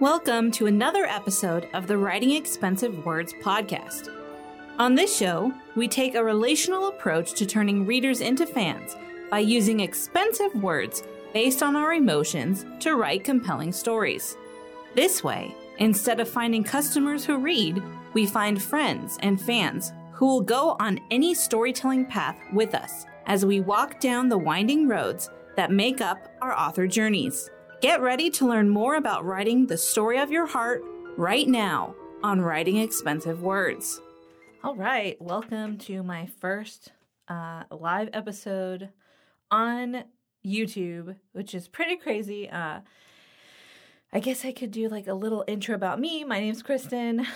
Welcome to another episode of the Writing Expensive Words podcast. On this show, we take a relational approach to turning readers into fans by using expensive words based on our emotions to write compelling stories. This way, instead of finding customers who read, we find friends and fans who will go on any storytelling path with us as we walk down the winding roads that make up our author journeys. Get ready to learn more about writing the story of your heart right now on Writing Expensive Words. All right, welcome to my first uh, live episode on YouTube, which is pretty crazy. Uh, I guess I could do like a little intro about me. My name's Kristen.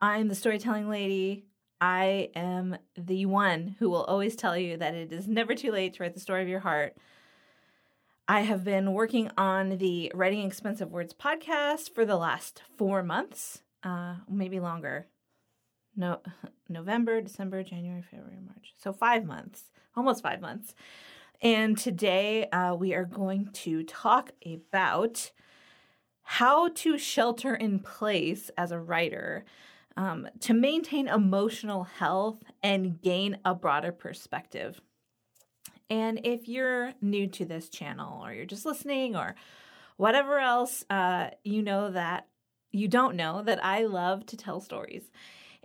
I'm the storytelling lady. I am the one who will always tell you that it is never too late to write the story of your heart. I have been working on the Writing Expensive Words podcast for the last four months, uh, maybe longer. No, November, December, January, February, March. So five months, almost five months. And today uh, we are going to talk about how to shelter in place as a writer um, to maintain emotional health and gain a broader perspective. And if you're new to this channel or you're just listening or whatever else, uh, you know that you don't know that I love to tell stories.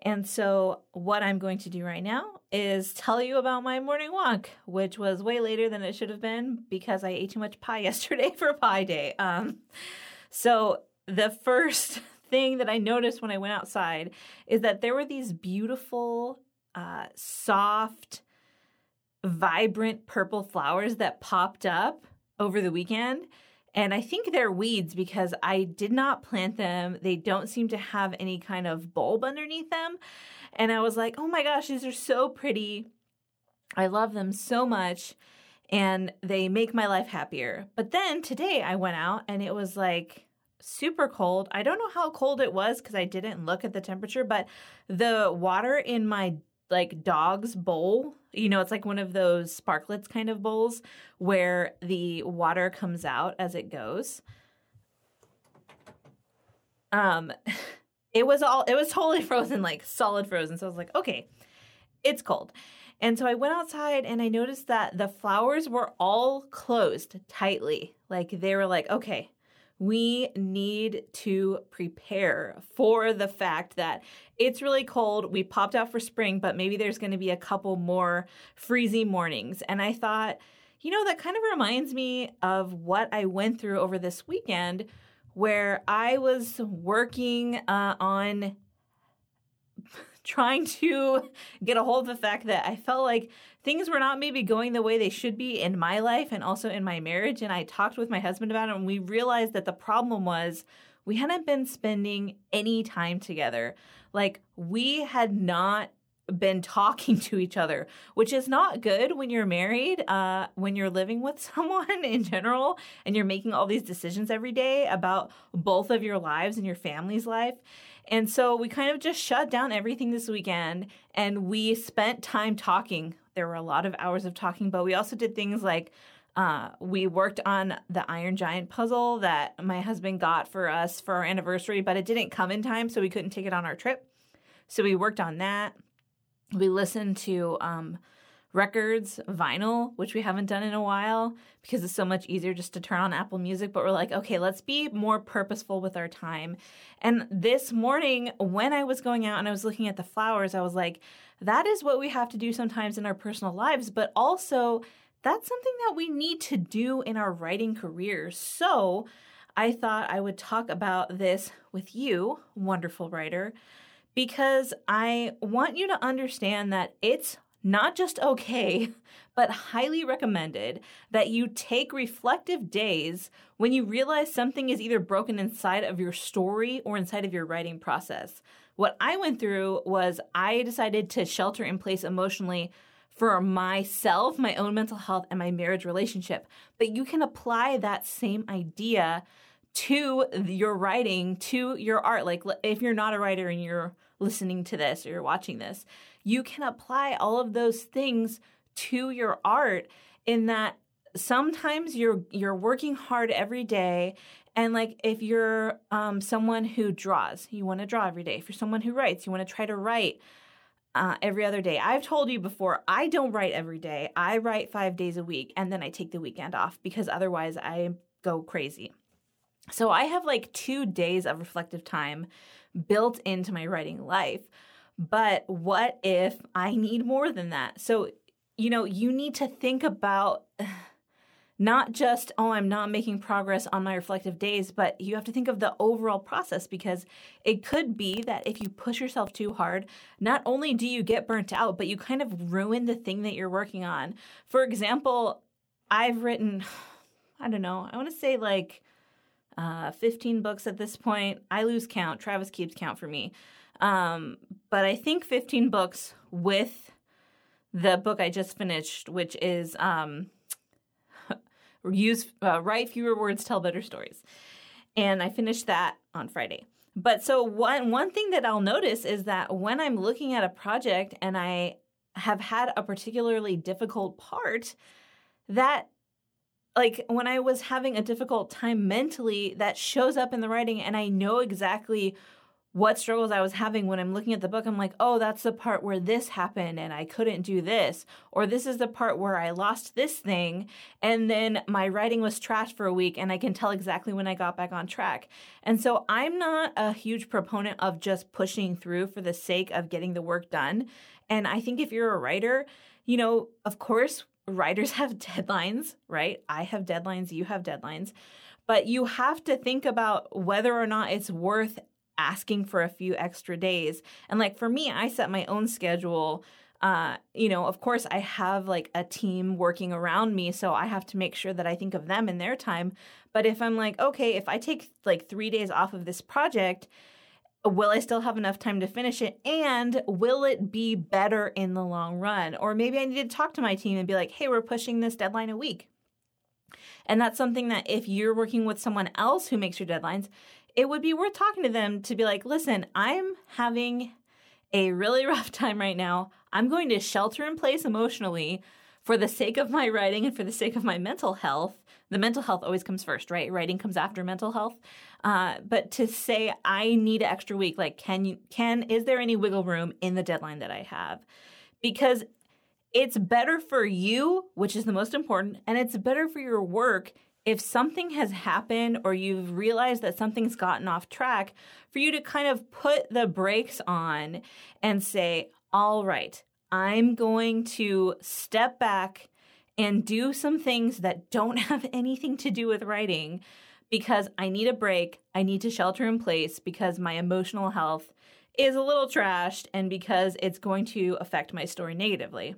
And so, what I'm going to do right now is tell you about my morning walk, which was way later than it should have been because I ate too much pie yesterday for Pie Day. Um, so, the first thing that I noticed when I went outside is that there were these beautiful, uh, soft, vibrant purple flowers that popped up over the weekend. And I think they're weeds because I did not plant them. They don't seem to have any kind of bulb underneath them. And I was like, oh my gosh, these are so pretty. I love them so much. And they make my life happier. But then today I went out and it was like super cold. I don't know how cold it was because I didn't look at the temperature, but the water in my like dog's bowl. You know, it's like one of those sparklets kind of bowls where the water comes out as it goes. Um it was all it was totally frozen like solid frozen. So I was like, "Okay, it's cold." And so I went outside and I noticed that the flowers were all closed tightly. Like they were like, "Okay, we need to prepare for the fact that it's really cold. We popped out for spring, but maybe there's going to be a couple more freezing mornings. And I thought, you know, that kind of reminds me of what I went through over this weekend where I was working uh, on trying to get a hold of the fact that I felt like things were not maybe going the way they should be in my life and also in my marriage. And I talked with my husband about it, and we realized that the problem was we hadn't been spending any time together. Like, we had not been talking to each other, which is not good when you're married, uh, when you're living with someone in general, and you're making all these decisions every day about both of your lives and your family's life. And so we kind of just shut down everything this weekend and we spent time talking. There were a lot of hours of talking, but we also did things like uh, we worked on the Iron Giant puzzle that my husband got for us for our anniversary, but it didn't come in time, so we couldn't take it on our trip. So we worked on that. We listened to um, records, vinyl, which we haven't done in a while because it's so much easier just to turn on Apple Music. But we're like, okay, let's be more purposeful with our time. And this morning, when I was going out and I was looking at the flowers, I was like, that is what we have to do sometimes in our personal lives, but also that's something that we need to do in our writing careers. So I thought I would talk about this with you, wonderful writer because I want you to understand that it's not just okay, but highly recommended that you take reflective days when you realize something is either broken inside of your story or inside of your writing process. What I went through was I decided to shelter in place emotionally for myself, my own mental health, and my marriage relationship. But you can apply that same idea to your writing, to your art. Like if you're not a writer and you're listening to this or you're watching this, you can apply all of those things to your art in that sometimes you're you're working hard every day And like if you're um, someone who draws, you want to draw every day. If you're someone who writes, you want to try to write uh, every other day. I've told you before, I don't write every day. I write five days a week and then I take the weekend off because otherwise I go crazy. So I have like two days of reflective time built into my writing life. But what if I need more than that? So, you know, you need to think about not just, oh, I'm not making progress on my reflective days, but you have to think of the overall process because it could be that if you push yourself too hard, not only do you get burnt out, but you kind of ruin the thing that you're working on. For example, I've written, I don't know, I want to say like uh, 15 books at this point. I lose count. Travis keeps count for me. Um, but I think 15 books with the book I just finished, which is um, use uh, write fewer words, tell better stories. And I finished that on Friday. But so one one thing that I'll notice is that when I'm looking at a project and I have had a particularly difficult part, that like when I was having a difficult time mentally, that shows up in the writing and I know exactly what struggles I was having when I'm looking at the book. I'm like, oh, that's the part where this happened and I couldn't do this. Or this is the part where I lost this thing and then my writing was trashed for a week and I can tell exactly when I got back on track. And so I'm not a huge proponent of just pushing through for the sake of getting the work done. And I think if you're a writer, you know, of course, writers have deadlines, right? I have deadlines, you have deadlines. But you have to think about whether or not it's worth asking for a few extra days. And like for me, I set my own schedule. Uh, you know, of course, I have like a team working around me, so I have to make sure that I think of them in their time. But if I'm like, okay, if I take like three days off of this project, will I still have enough time to finish it? And will it be better in the long run? Or maybe I need to talk to my team and be like, hey, we're pushing this deadline a week. And that's something that if you're working with someone else who makes your deadlines, it would be worth talking to them to be like, listen, I'm having a really rough time right now. I'm going to shelter in place emotionally for the sake of my writing and for the sake of my mental health. The mental health always comes first, right? Writing comes after mental health. Uh, but to say I need an extra week, like can you can is there any wiggle room in the deadline that I have? Because it's better for you, which is the most important, and it's better for your work if something has happened or you've realized that something's gotten off track, for you to kind of put the brakes on and say, all right, I'm going to step back and do some things that don't have anything to do with writing because I need a break. I need to shelter in place because my emotional health is a little trashed and because it's going to affect my story negatively.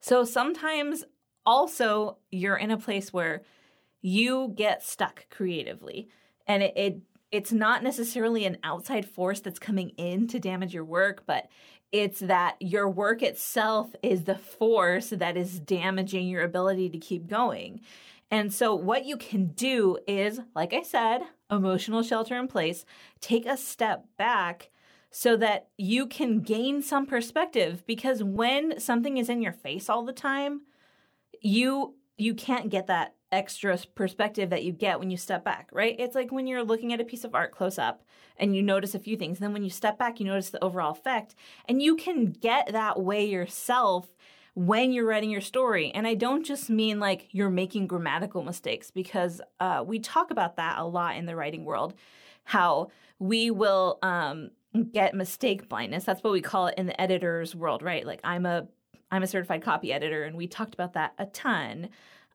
So sometimes also you're in a place where you get stuck creatively and it, it it's not necessarily an outside force that's coming in to damage your work but it's that your work itself is the force that is damaging your ability to keep going. And so what you can do is like i said emotional shelter in place take a step back so that you can gain some perspective because when something is in your face all the time you you can't get that extra perspective that you get when you step back, right? It's like when you're looking at a piece of art close up and you notice a few things. Then when you step back, you notice the overall effect. And you can get that way yourself when you're writing your story. And I don't just mean like you're making grammatical mistakes because uh, we talk about that a lot in the writing world, how we will um, get mistake blindness. That's what we call it in the editor's world, right? Like I'm a I'm a certified copy editor, and we talked about that a ton.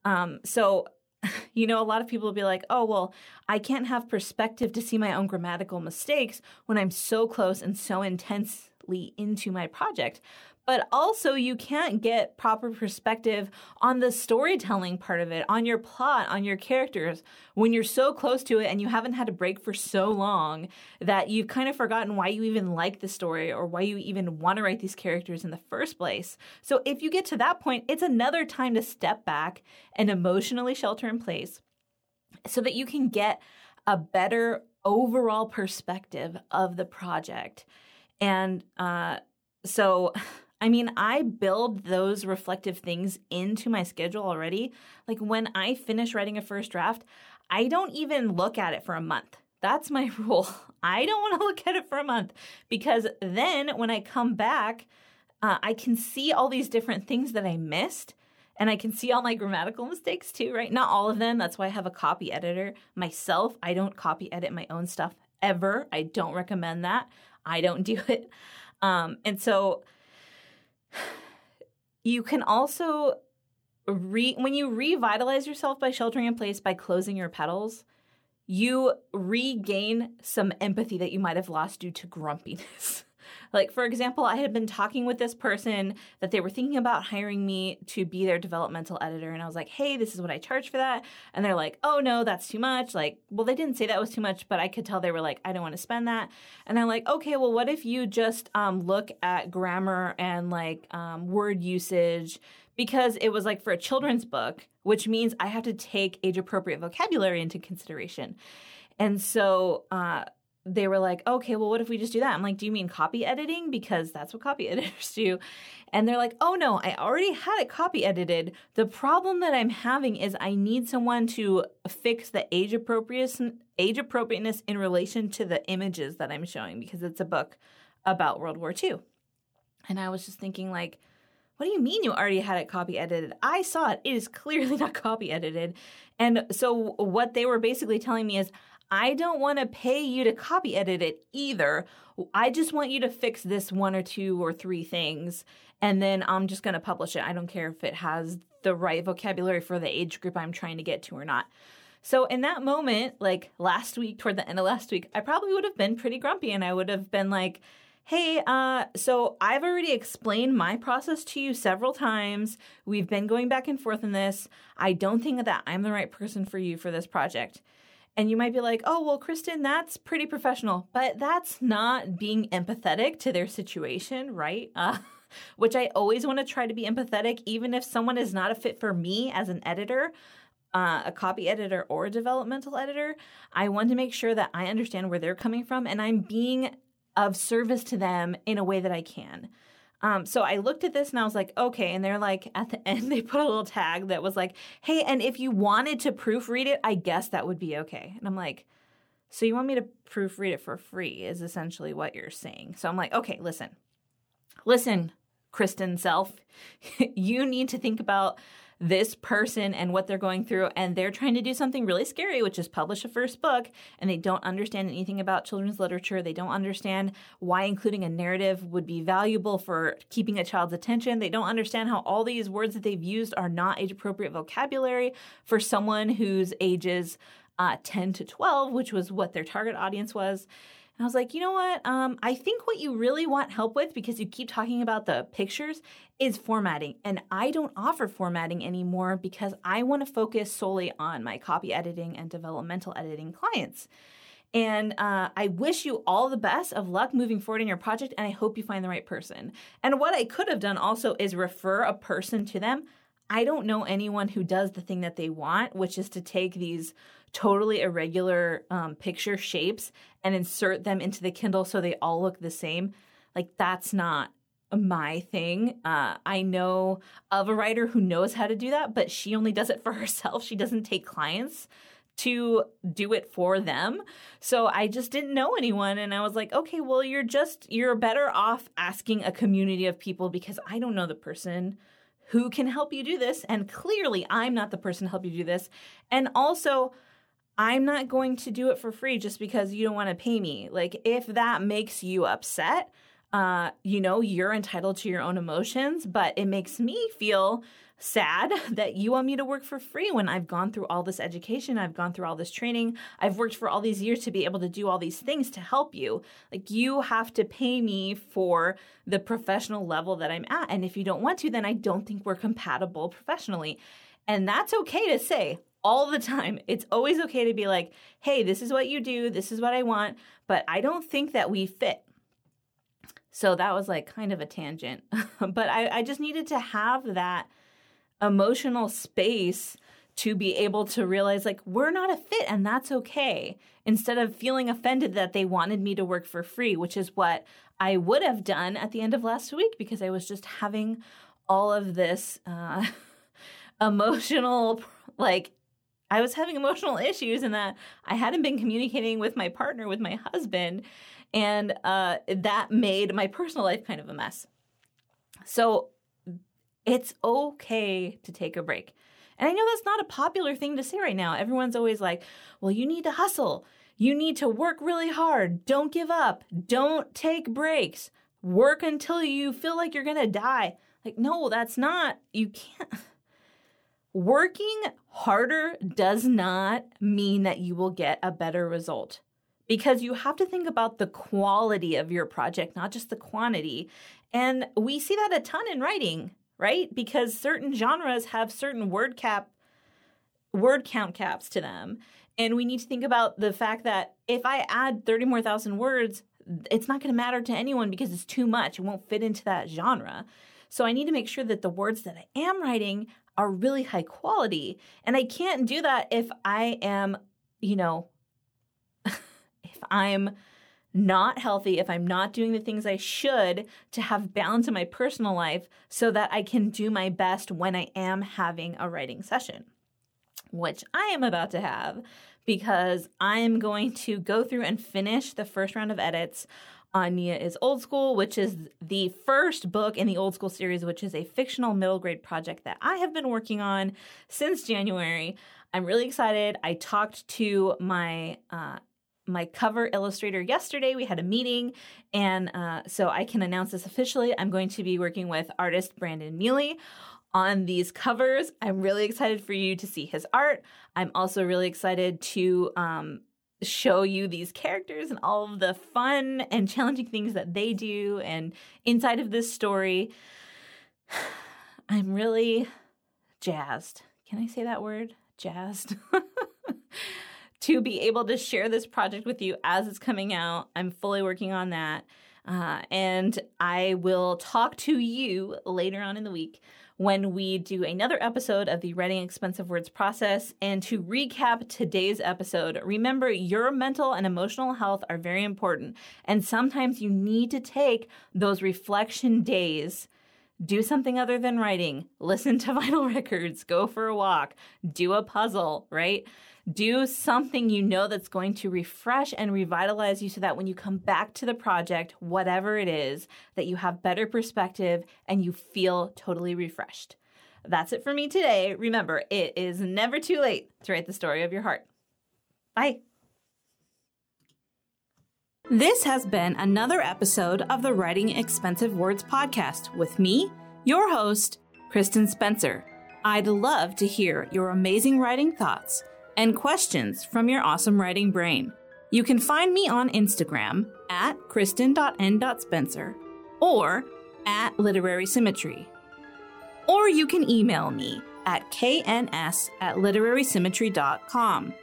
Um, so, you know, a lot of people will be like, oh, well, I can't have perspective to see my own grammatical mistakes when I'm so close and so intensely into my project but also you can't get proper perspective on the storytelling part of it, on your plot, on your characters when you're so close to it and you haven't had a break for so long that you've kind of forgotten why you even like the story or why you even want to write these characters in the first place. So if you get to that point, it's another time to step back and emotionally shelter in place so that you can get a better overall perspective of the project. And uh, so I mean, I build those reflective things into my schedule already. Like when I finish writing a first draft, I don't even look at it for a month. That's my rule. I don't want to look at it for a month because then when I come back, uh, I can see all these different things that I missed and I can see all my grammatical mistakes too, right? Not all of them. That's why I have a copy editor. Myself, I don't copy edit my own stuff ever. I don't recommend that. I don't do it. Um, and so you can also re when you revitalize yourself by sheltering in place by closing your petals, you regain some empathy that you might have lost due to grumpiness. Like, for example, I had been talking with this person that they were thinking about hiring me to be their developmental editor. And I was like, hey, this is what I charge for that. And they're like, oh, no, that's too much. Like, well, they didn't say that was too much, but I could tell they were like, I don't want to spend that. And I'm like, okay, well, what if you just um, look at grammar and like um, word usage? Because it was like for a children's book, which means I have to take age appropriate vocabulary into consideration. And so, uh, they were like, okay, well, what if we just do that? I'm like, do you mean copy editing? Because that's what copy editors do. And they're like, oh no, I already had it copy edited. The problem that I'm having is I need someone to fix the age appropriateness, age appropriateness in relation to the images that I'm showing because it's a book about World War II. And I was just thinking, like, what do you mean you already had it copy edited? I saw it. It is clearly not copy edited. And so what they were basically telling me is, I don't want to pay you to copy edit it either. I just want you to fix this one or two or three things, and then I'm just going to publish it. I don't care if it has the right vocabulary for the age group I'm trying to get to or not. So, in that moment, like last week, toward the end of last week, I probably would have been pretty grumpy and I would have been like, Hey, uh, so I've already explained my process to you several times. We've been going back and forth in this. I don't think that I'm the right person for you for this project. And you might be like, oh, well, Kristen, that's pretty professional, but that's not being empathetic to their situation, right? Uh, which I always want to try to be empathetic, even if someone is not a fit for me as an editor. Uh, a copy editor or a developmental editor, I want to make sure that I understand where they're coming from and I'm being of service to them in a way that I can. Um, so I looked at this and I was like, okay. And they're like, at the end, they put a little tag that was like, hey, and if you wanted to proofread it, I guess that would be okay. And I'm like, so you want me to proofread it for free, is essentially what you're saying. So I'm like, okay, listen, listen, Kristen Self, you need to think about this person and what they're going through and they're trying to do something really scary which is publish a first book and they don't understand anything about children's literature. They don't understand why including a narrative would be valuable for keeping a child's attention. They don't understand how all these words that they've used are not age appropriate vocabulary for someone whose ages uh, 10 to 12 which was what their target audience was and I was like, you know what? Um, I think what you really want help with, because you keep talking about the pictures, is formatting. And I don't offer formatting anymore because I want to focus solely on my copy editing and developmental editing clients. And uh, I wish you all the best of luck moving forward in your project, and I hope you find the right person. And what I could have done also is refer a person to them. I don't know anyone who does the thing that they want, which is to take these totally irregular um, picture shapes and insert them into the Kindle so they all look the same. Like, that's not my thing. Uh, I know of a writer who knows how to do that, but she only does it for herself. She doesn't take clients to do it for them. So I just didn't know anyone. And I was like, okay, well, you're just, you're better off asking a community of people because I don't know the person who can help you do this. And clearly, I'm not the person to help you do this. And also, I'm not going to do it for free just because you don't want to pay me. Like, if that makes you upset, uh, you know, you're entitled to your own emotions, but it makes me feel sad that you want me to work for free when I've gone through all this education, I've gone through all this training, I've worked for all these years to be able to do all these things to help you. Like, you have to pay me for the professional level that I'm at. And if you don't want to, then I don't think we're compatible professionally. And that's okay to say all the time. It's always okay to be like, hey, this is what you do, this is what I want, but I don't think that we fit. So that was like kind of a tangent. but I, I just needed to have that emotional space to be able to realize like we're not a fit and that's okay instead of feeling offended that they wanted me to work for free which is what i would have done at the end of last week because i was just having all of this uh, emotional like I was having emotional issues and that I hadn't been communicating with my partner, with my husband, and uh, that made my personal life kind of a mess. So it's okay to take a break. And I know that's not a popular thing to say right now. Everyone's always like, well, you need to hustle. You need to work really hard. Don't give up. Don't take breaks. Work until you feel like you're going to die. Like, no, that's not, you can't. Working harder does not mean that you will get a better result because you have to think about the quality of your project, not just the quantity. And we see that a ton in writing right? Because certain genres have certain word cap word count caps to them. And we need to think about the fact that if I add 30 more thousand words, it's not going to matter to anyone because it's too much. It won't fit into that genre. So I need to make sure that the words that I am writing are really high quality. And I can't do that if I am, you know, if I'm not healthy, if I'm not doing the things I should to have balance in my personal life so that I can do my best when I am having a writing session, which I am about to have because I am going to go through and finish the first round of edits Nia is Old School, which is the first book in the Old School series, which is a fictional middle grade project that I have been working on since January. I'm really excited. I talked to my uh, my cover illustrator yesterday. We had a meeting, and uh, so I can announce this officially. I'm going to be working with artist Brandon Mealy on these covers. I'm really excited for you to see his art. I'm also really excited to um, show you these characters and all of the fun and challenging things that they do and inside of this story. I'm really jazzed. Can I say that word? Jazzed. to be able to share this project with you as it's coming out. I'm fully working on that. Uh, and I will talk to you later on in the week when we do another episode of the Writing Expensive Words process. And to recap today's episode, remember your mental and emotional health are very important. And sometimes you need to take those reflection days. Do something other than writing. Listen to vinyl records. Go for a walk. Do a puzzle, right? do something you know that's going to refresh and revitalize you so that when you come back to the project, whatever it is, that you have better perspective and you feel totally refreshed. That's it for me today. Remember, it is never too late to write the story of your heart. Bye. This has been another episode of the Writing Expensive Words podcast with me, your host, Kristen Spencer. I'd love to hear your amazing writing thoughts and questions from your awesome writing brain. You can find me on Instagram at kristen.n.spencer or at literary symmetry. Or you can email me at kns at literarysymmetry.com.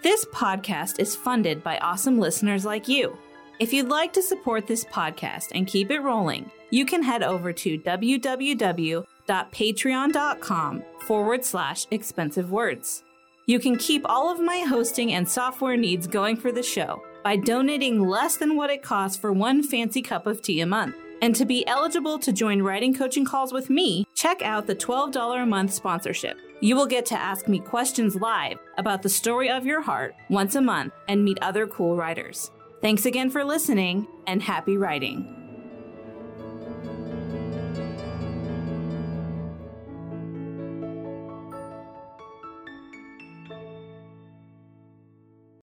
This podcast is funded by awesome listeners like you. If you'd like to support this podcast and keep it rolling, you can head over to www.patreon.com forward slash expensive words. You can keep all of my hosting and software needs going for the show by donating less than what it costs for one fancy cup of tea a month. And to be eligible to join writing coaching calls with me, check out the $12 a month sponsorship. You will get to ask me questions live about the story of your heart once a month and meet other cool writers. Thanks again for listening and happy writing.